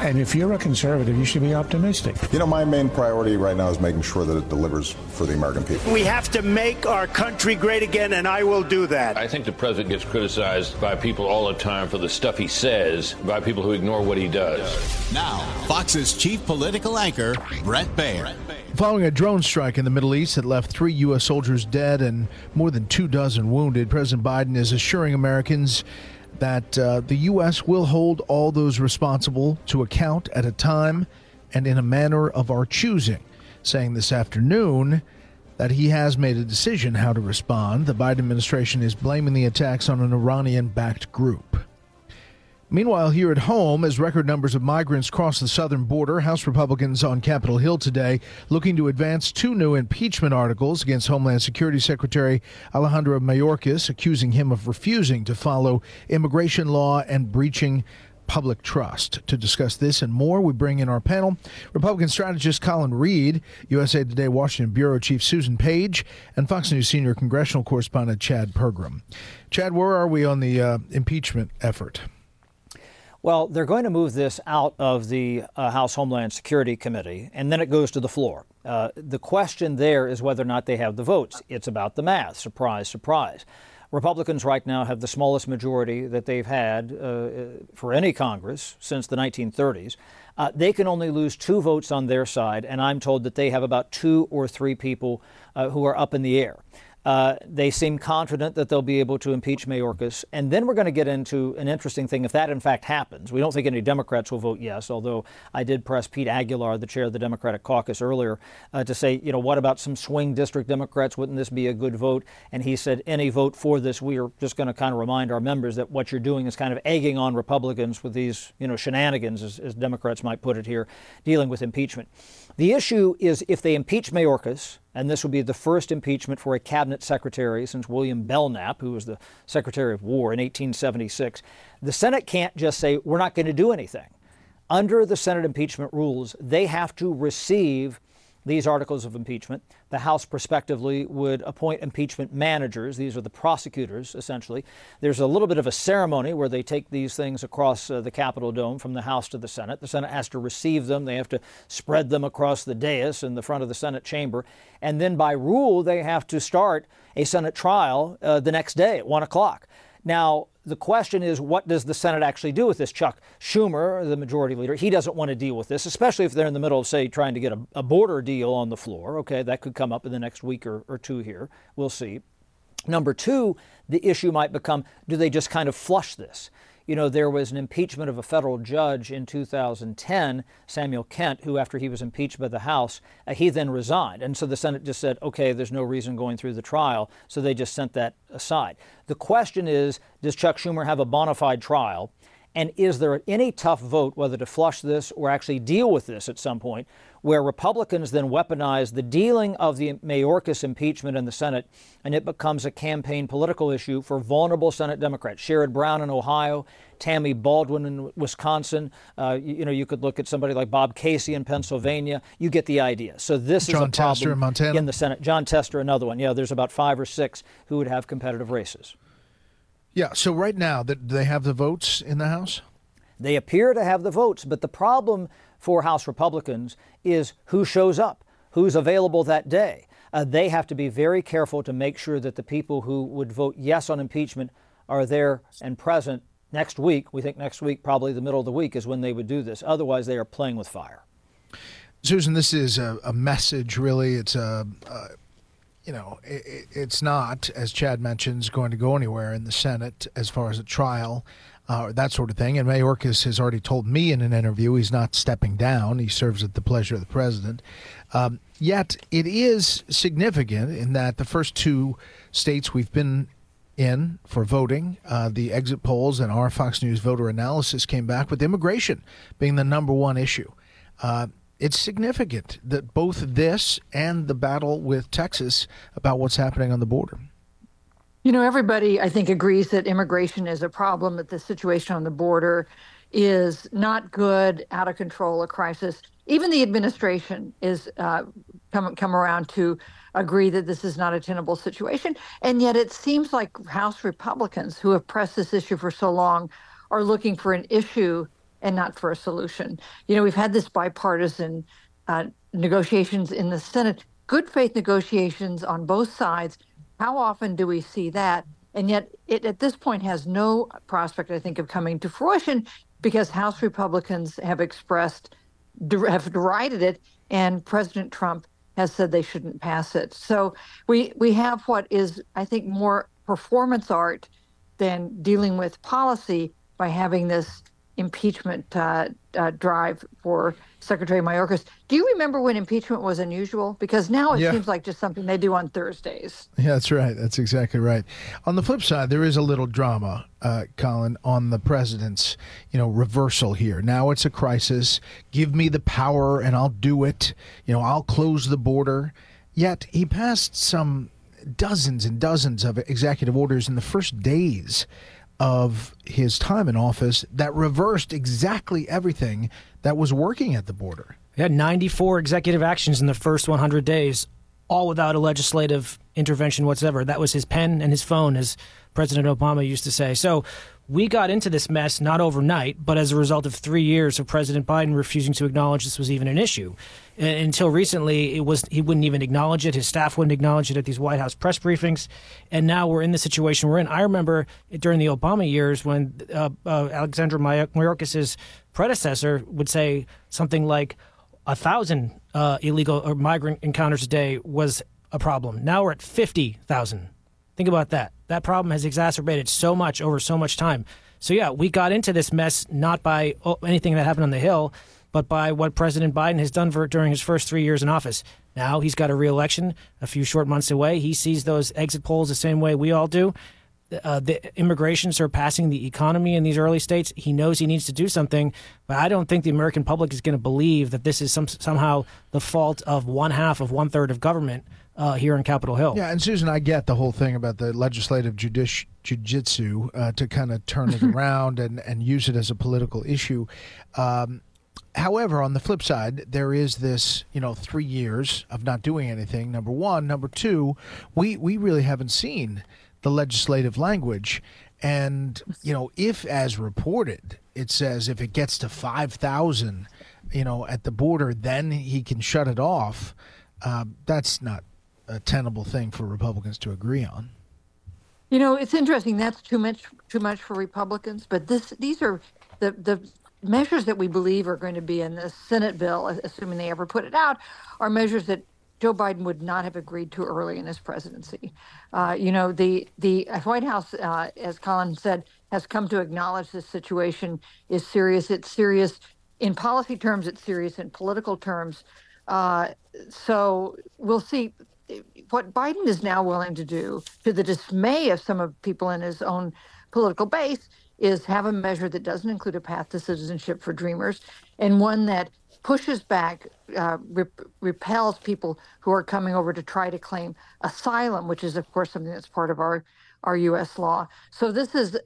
And if you're a conservative, you should be optimistic. You know, my main priority right now is making sure that it delivers for the American people. We have to make our country great again, and I will do that. I think the president gets criticized by people all the time for the stuff he says, by people who ignore what he does. Now, Fox's chief political anchor, Bret Baier. Following a drone strike in the Middle East that left three U.S. soldiers dead and more than two dozen wounded, President Biden is assuring Americans that uh, the U.S. will hold all those responsible to account at a time and in a manner of our choosing, saying this afternoon that he has made a decision how to respond. The Biden administration is blaming the attacks on an Iranian backed group. Meanwhile, here at home, as record numbers of migrants cross the southern border, House Republicans on Capitol Hill today looking to advance two new impeachment articles against Homeland Security Secretary Alejandro Mayorkas, accusing him of refusing to follow immigration law and breaching public trust. To discuss this and more, we bring in our panel Republican strategist Colin Reed, USA Today Washington Bureau Chief Susan Page, and Fox News senior congressional correspondent Chad Pergram. Chad, where are we on the uh, impeachment effort? Well, they're going to move this out of the uh, House Homeland Security Committee, and then it goes to the floor. Uh, the question there is whether or not they have the votes. It's about the math. Surprise, surprise. Republicans right now have the smallest majority that they've had uh, for any Congress since the 1930s. Uh, they can only lose two votes on their side, and I'm told that they have about two or three people uh, who are up in the air. Uh, they seem confident that they'll be able to impeach Mayorkas. And then we're going to get into an interesting thing if that in fact happens. We don't think any Democrats will vote yes, although I did press Pete Aguilar, the chair of the Democratic caucus, earlier uh, to say, you know, what about some swing district Democrats? Wouldn't this be a good vote? And he said, any vote for this, we are just going to kind of remind our members that what you're doing is kind of egging on Republicans with these, you know, shenanigans, as, as Democrats might put it here, dealing with impeachment. The issue is if they impeach Mayorkas, and this will be the first impeachment for a cabinet secretary since William Belknap, who was the Secretary of War in 1876, the Senate can't just say, we're not going to do anything. Under the Senate impeachment rules, they have to receive these articles of impeachment. The House prospectively would appoint impeachment managers. These are the prosecutors, essentially. There's a little bit of a ceremony where they take these things across uh, the Capitol dome from the House to the Senate. The Senate has to receive them. They have to spread them across the dais in the front of the Senate chamber. And then by rule, they have to start a Senate trial uh, the next day at 1 o'clock. Now, the question is, what does the Senate actually do with this? Chuck Schumer, the majority leader, he doesn't want to deal with this, especially if they're in the middle of, say, trying to get a, a border deal on the floor. Okay, that could come up in the next week or, or two here. We'll see. Number two, the issue might become do they just kind of flush this? You know, there was an impeachment of a federal judge in 2010, Samuel Kent, who, after he was impeached by the House, uh, he then resigned. And so the Senate just said, okay, there's no reason going through the trial. So they just sent that aside. The question is does Chuck Schumer have a bona fide trial? And is there any tough vote whether to flush this or actually deal with this at some point, where Republicans then weaponize the dealing of the Mayorkas impeachment in the Senate, and it becomes a campaign political issue for vulnerable Senate Democrats? Sherrod Brown in Ohio, Tammy Baldwin in Wisconsin. Uh, you, you, know, you could look at somebody like Bob Casey in Pennsylvania. You get the idea. So this Jon is a problem Tester in, Montana. in the Senate. Jon Tester, another one. Yeah, there's about five or six who would have competitive races. Yeah. So right now, that they have the votes in the House. They appear to have the votes, but the problem for House Republicans is who shows up, who's available that day. Uh, they have to be very careful to make sure that the people who would vote yes on impeachment are there and present next week. We think next week, probably the middle of the week, is when they would do this. Otherwise, they are playing with fire. Susan, this is a, a message, really. It's a, a you know, it, it's not, as Chad mentions, going to go anywhere in the Senate as far as a trial, uh, that sort of thing. And Mayorkas has already told me in an interview he's not stepping down. He serves at the pleasure of the president. Um, yet it is significant in that the first two states we've been in for voting, uh, the exit polls and our Fox News voter analysis came back with immigration being the number one issue. Uh, it's significant that both this and the battle with Texas about what's happening on the border. You know, everybody, I think, agrees that immigration is a problem, that the situation on the border is not good, out of control, a crisis. Even the administration is uh, come come around to agree that this is not a tenable situation. And yet, it seems like House Republicans who have pressed this issue for so long are looking for an issue and not for a solution. You know, we've had this bipartisan uh, negotiations in the Senate, good faith negotiations on both sides. How often do we see that? And yet, it at this point has no prospect, I think, of coming to fruition because House Republicans have expressed, have derided it, and President Trump has said they shouldn't pass it. So we we have what is, I think, more performance art than dealing with policy by having this impeachment uh, uh, drive for Secretary Mayorkas. Do you remember when impeachment was unusual? Because now it yeah. seems like just something they do on Thursdays. Yeah, that's right. That's exactly right. On the flip side, there is a little drama, uh, Colin, on the president's you know reversal here. Now it's a crisis. Give me the power, and I'll do it. You know, I'll close the border. Yet he passed some dozens and dozens of executive orders in the first days of his time in office that reversed exactly everything that was working at the border. He had 94 executive actions in the first 100 days, all without a legislative intervention whatsoever. That was his pen and his phone, as President Obama used to say. So we got into this mess not overnight, but as a result of three years of President Biden refusing to acknowledge this was even an issue. Until recently, it was he wouldn't even acknowledge it. His staff wouldn't acknowledge it at these White House press briefings, and now we're in the situation we're in. I remember during the Obama years when uh, uh, Alexandra Mayorkas's predecessor would say something like a thousand uh, illegal or migrant encounters a day was a problem. Now we're at fifty thousand. Think about that. That problem has exacerbated so much over so much time. So, yeah, we got into this mess not by oh, anything that happened on the Hill, but by what President Biden has done for during his first three years in office. Now he's got a reelection a few short months away. He sees those exit polls the same way we all do. Uh, the immigration surpassing the economy in these early states. He knows he needs to do something, but I don't think the American public is going to believe that this is some, somehow the fault of one half of one third of government uh, here on Capitol Hill. Yeah, and Susan, I get the whole thing about the legislative judici- jujitsu uh, to kind of turn it around and, and use it as a political issue. Um, however, on the flip side, there is this, you know, three years of not doing anything. Number one, number two, we we really haven't seen the legislative language. And you know, if as reported, it says if it gets to five thousand, you know, at the border, then he can shut it off. Uh, that's not a tenable thing for Republicans to agree on. You know, it's interesting. That's too much too much for Republicans, but this these are the the measures that we believe are going to be in the Senate bill, assuming they ever put it out, are measures that Joe Biden would not have agreed to early in his presidency. Uh, you know, the the White House, uh, as Colin said, has come to acknowledge this situation is serious. It's serious in policy terms. It's serious in political terms. Uh, so we'll see what Biden is now willing to do, to the dismay of some of people in his own political base, is have a measure that doesn't include a path to citizenship for dreamers and one that pushes back, uh, rep- repels people who are coming over to try to claim asylum, which is, of course, something that's part of our, our U.S. law. So this is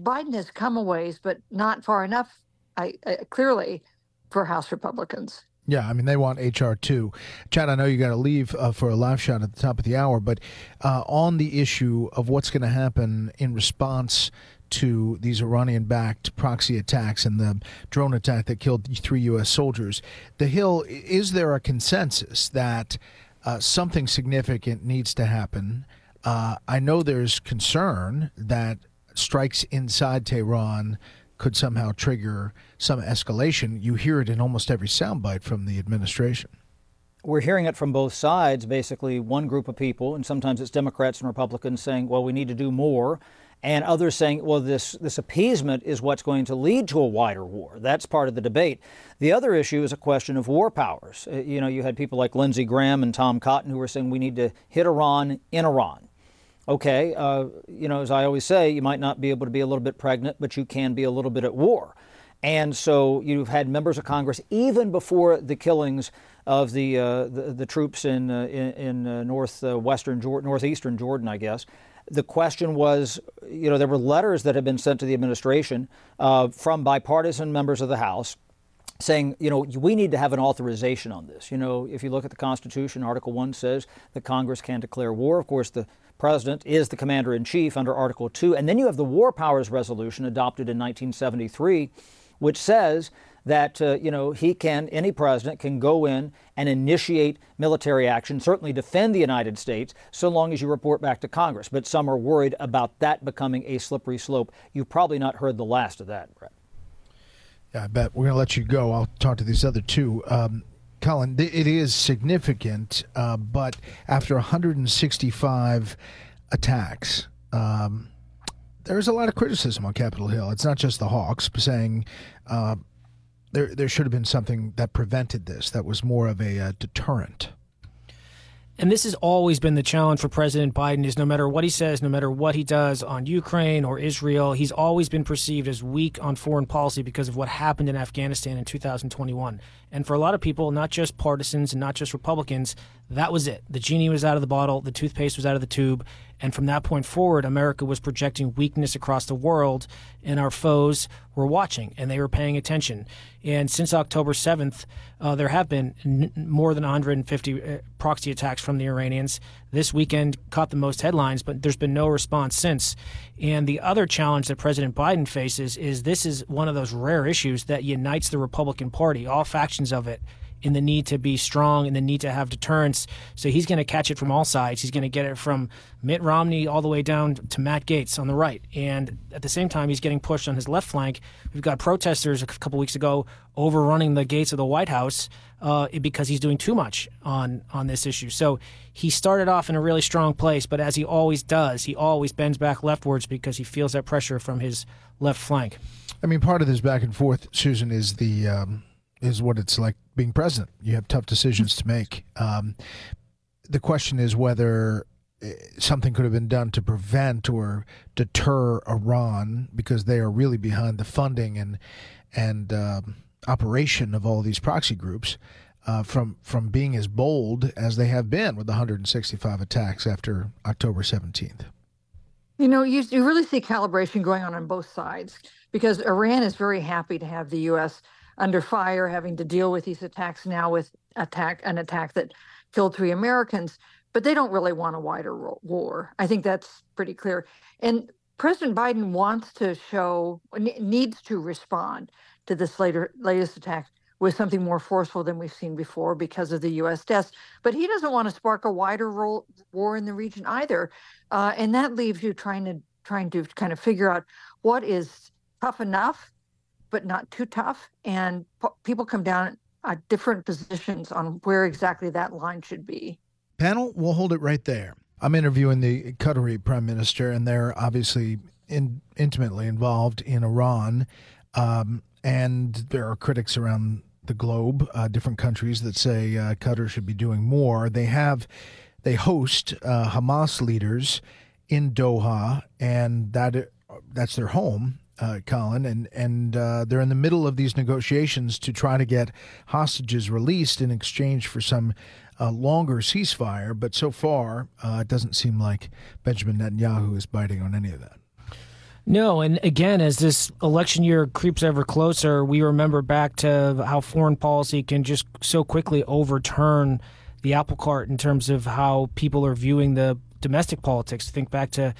Biden has come a ways, but not far enough, I, I clearly, for House Republicans. Yeah, I mean they want HR two. Chad, I know you got to leave uh, for a live shot at the top of the hour, but uh, on the issue of what's going to happen in response to these Iranian-backed proxy attacks and the drone attack that killed three U.S. soldiers, the Hill is there a consensus that uh, something significant needs to happen? Uh, I know there's concern that strikes inside Tehran could somehow trigger some escalation. You hear it in almost every soundbite from the administration. We're hearing it from both sides. Basically, one group of people, and sometimes it's Democrats and Republicans, saying, well, we need to do more. And others saying, well, this, this appeasement is what's going to lead to a wider war. That's part of the debate. The other issue is a question of war powers. Uh, you know, you had people like Lindsey Graham and Tom Cotton who were saying we need to hit Iran in Iran okay, uh, you know, as I always say, you might not be able to be a little bit pregnant, but you can be a little bit at war. And so you've had members of Congress, even before the killings of the uh, the, the, troops in uh, in, in uh, northwestern Jordan, northeastern Jordan, I guess. The question was, you know, there were letters that had been sent to the administration uh, from bipartisan members of the House saying, you know, we need to have an authorization on this. You know, if you look at the Constitution, Article 1 says that Congress can declare war. Of course, the president is the commander in chief under Article 2. And then you have the War Powers Resolution adopted in 1973, which says that, uh, you know, he can, any president can go in and initiate military action, certainly defend the United States, so long as you report back to Congress. But some are worried about that becoming a slippery slope. You've probably not heard the last of that, Bret. Yeah, I bet. We're to let you go. I'll talk to these other two. Um, Colin, it is significant, uh, but after 165 attacks, um, there's a lot of criticism on Capitol Hill. It's not just the Hawks saying uh, there there should have been something that prevented this. That was more of a uh, deterrent. And this has always been the challenge for President Biden is no matter what he says, no matter what he does on Ukraine or Israel, he's always been perceived as weak on foreign policy because of what happened in Afghanistan in 2021. And for a lot of people, not just partisans and not just Republicans, that was it. The genie was out of the bottle, the toothpaste was out of the tube, and from that point forward, America was projecting weakness across the world, and our foes were watching and they were paying attention. And since October 7th, uh, there have been n- more than 150 uh, proxy attacks from the Iranians. This weekend caught the most headlines, but there's been no response since. And the other challenge that President Biden faces is this is one of those rare issues that unites the Republican Party, all factions of it in the need to be strong and the need to have deterrence. So he's going to catch it from all sides. He's going to get it from Mitt Romney all the way down to Matt Gaetz on the right. And at the same time, he's getting pushed on his left flank. We've got protesters a couple weeks ago overrunning the gates of the White House uh, because he's doing too much on, on this issue. So he started off in a really strong place, but as he always does, he always bends back leftwards because he feels that pressure from his left flank. I mean, part of this back and forth, Susan, is the. Um is what it's like being president. You have tough decisions to make. Um, the question is whether eh, something could have been done to prevent or deter Iran because they are really behind the funding and and um, operation of all these proxy groups uh, from from being as bold as they have been with the 165 attacks after October 17th. You know, you, you really see calibration going on on both sides because Iran is very happy to have the U.S under fire, having to deal with these attacks now with attack an attack that killed three Americans. But they don't really want a wider war. I think that's pretty clear. And President Biden wants to show needs to respond to this later latest attack with something more forceful than we've seen before because of the U.S. deaths. But he doesn't want to spark a wider role, war in the region either, uh, and that leaves you trying to trying to kind of figure out what is tough enough but not too tough. And people come down at different positions on where exactly that line should be. Panel, we'll hold it right there. I'm interviewing the Qatari prime minister, and they're obviously in, intimately involved in Iran. Um, and there are critics around the globe, uh, different countries that say uh, Qatar should be doing more. They have, they host uh, Hamas leaders in Doha, and that that's their home uh, Colin, and and uh, they're in the middle of these negotiations to try to get hostages released in exchange for some uh, longer ceasefire. But so far, uh, it doesn't seem like Benjamin Netanyahu is biting on any of that. No, and again, as this election year creeps ever closer, we remember back to how foreign policy can just so quickly overturn the apple cart in terms of how people are viewing the domestic politics. Think back to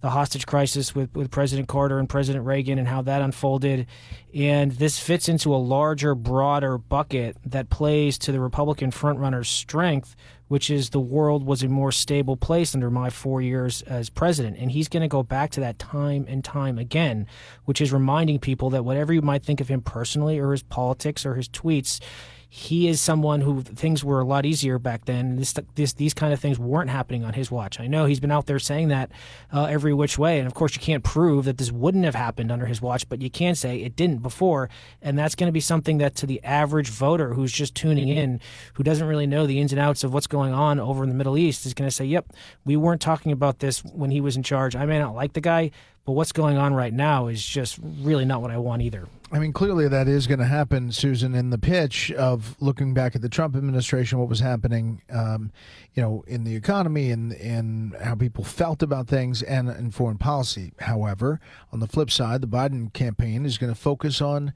the hostage crisis with, with President Carter and President Reagan and how that unfolded. And this fits into a larger, broader bucket that plays to the Republican frontrunner's strength, which is the world was a more stable place under my four years as president. And he's going to go back to that time and time again, which is reminding people that whatever you might think of him personally or his politics or his tweets, he is someone who things were a lot easier back then. This, this, these kind of things weren't happening on his watch. I know he's been out there saying that uh, every which way, and of course you can't prove that this wouldn't have happened under his watch, but you can say it didn't before, and that's going to be something that to the average voter who's just tuning in, who doesn't really know the ins and outs of what's going on over in the Middle East, is going to say, "Yep, we weren't talking about this when he was in charge. I may not like the guy, but what's going on right now is just really not what I want either. I mean, clearly that is going to happen, Susan, in the pitch of looking back at the Trump administration, what was happening, um, you know, in the economy and, and how people felt about things and in foreign policy. However, on the flip side, the Biden campaign is going to focus on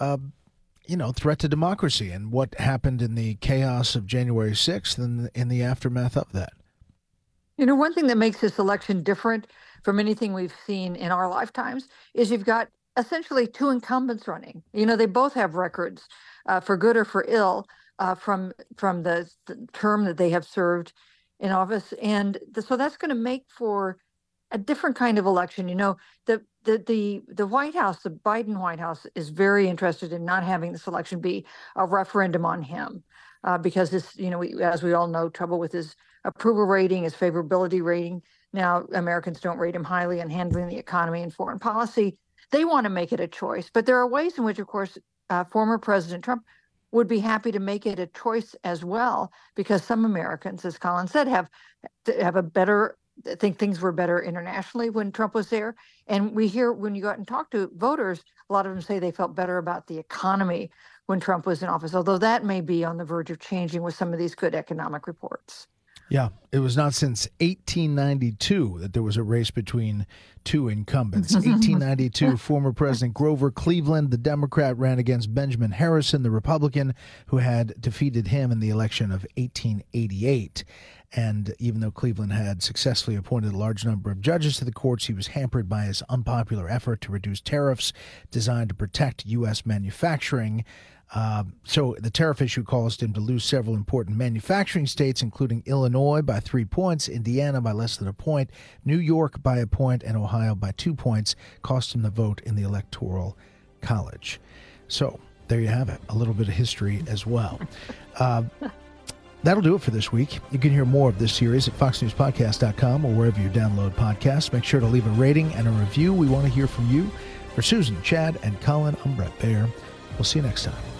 uh, you know, threat to democracy and what happened in the chaos of January 6th and in the aftermath of that. You know, one thing that makes this election different from anything we've seen in our lifetimes is you've got essentially two incumbents running. You know, they both have records uh, for good or for ill uh, from from the, the, term that they have served in office, and the, so that's going to make for a different kind of election. You know, the the the the White House, the Biden White House, is very interested in not having this election be a referendum on him, uh, because this, you know, we, as we all know, trouble with his approval rating, his favorability rating. Now Americans don't rate him highly in handling the economy and foreign policy. They want to make it a choice, but there are ways in which, of course, uh, former President Trump would be happy to make it a choice as well, because some Americans, as Colin said, have have a better think things were better internationally when Trump was there. And we hear when you go out and talk to voters, a lot of them say they felt better about the economy when Trump was in office, although that may be on the verge of changing with some of these good economic reports. Yeah, it was not since 1892 that there was a race between two incumbents. 1892, former President Grover Cleveland, the Democrat, ran against Benjamin Harrison, the Republican, who had defeated him in the election of 1888. And even though Cleveland had successfully appointed a large number of judges to the courts, he was hampered by his unpopular effort to reduce tariffs designed to protect U.S. manufacturing. Uh, so the tariff issue caused him to lose several important manufacturing states, including Illinois by three points, Indiana by less than a point, New York by a point, and Ohio by two points, cost him the vote in the Electoral College. So there you have it, a little bit of history as well. Uh, That'll do it for this week. You can hear more of this series at foxnewspodcast.com or wherever you download podcasts. Make sure to leave a rating and a review. We want to hear from you. For Susan, Chad, and Colin, I'm Bret Baier. We'll see you next time.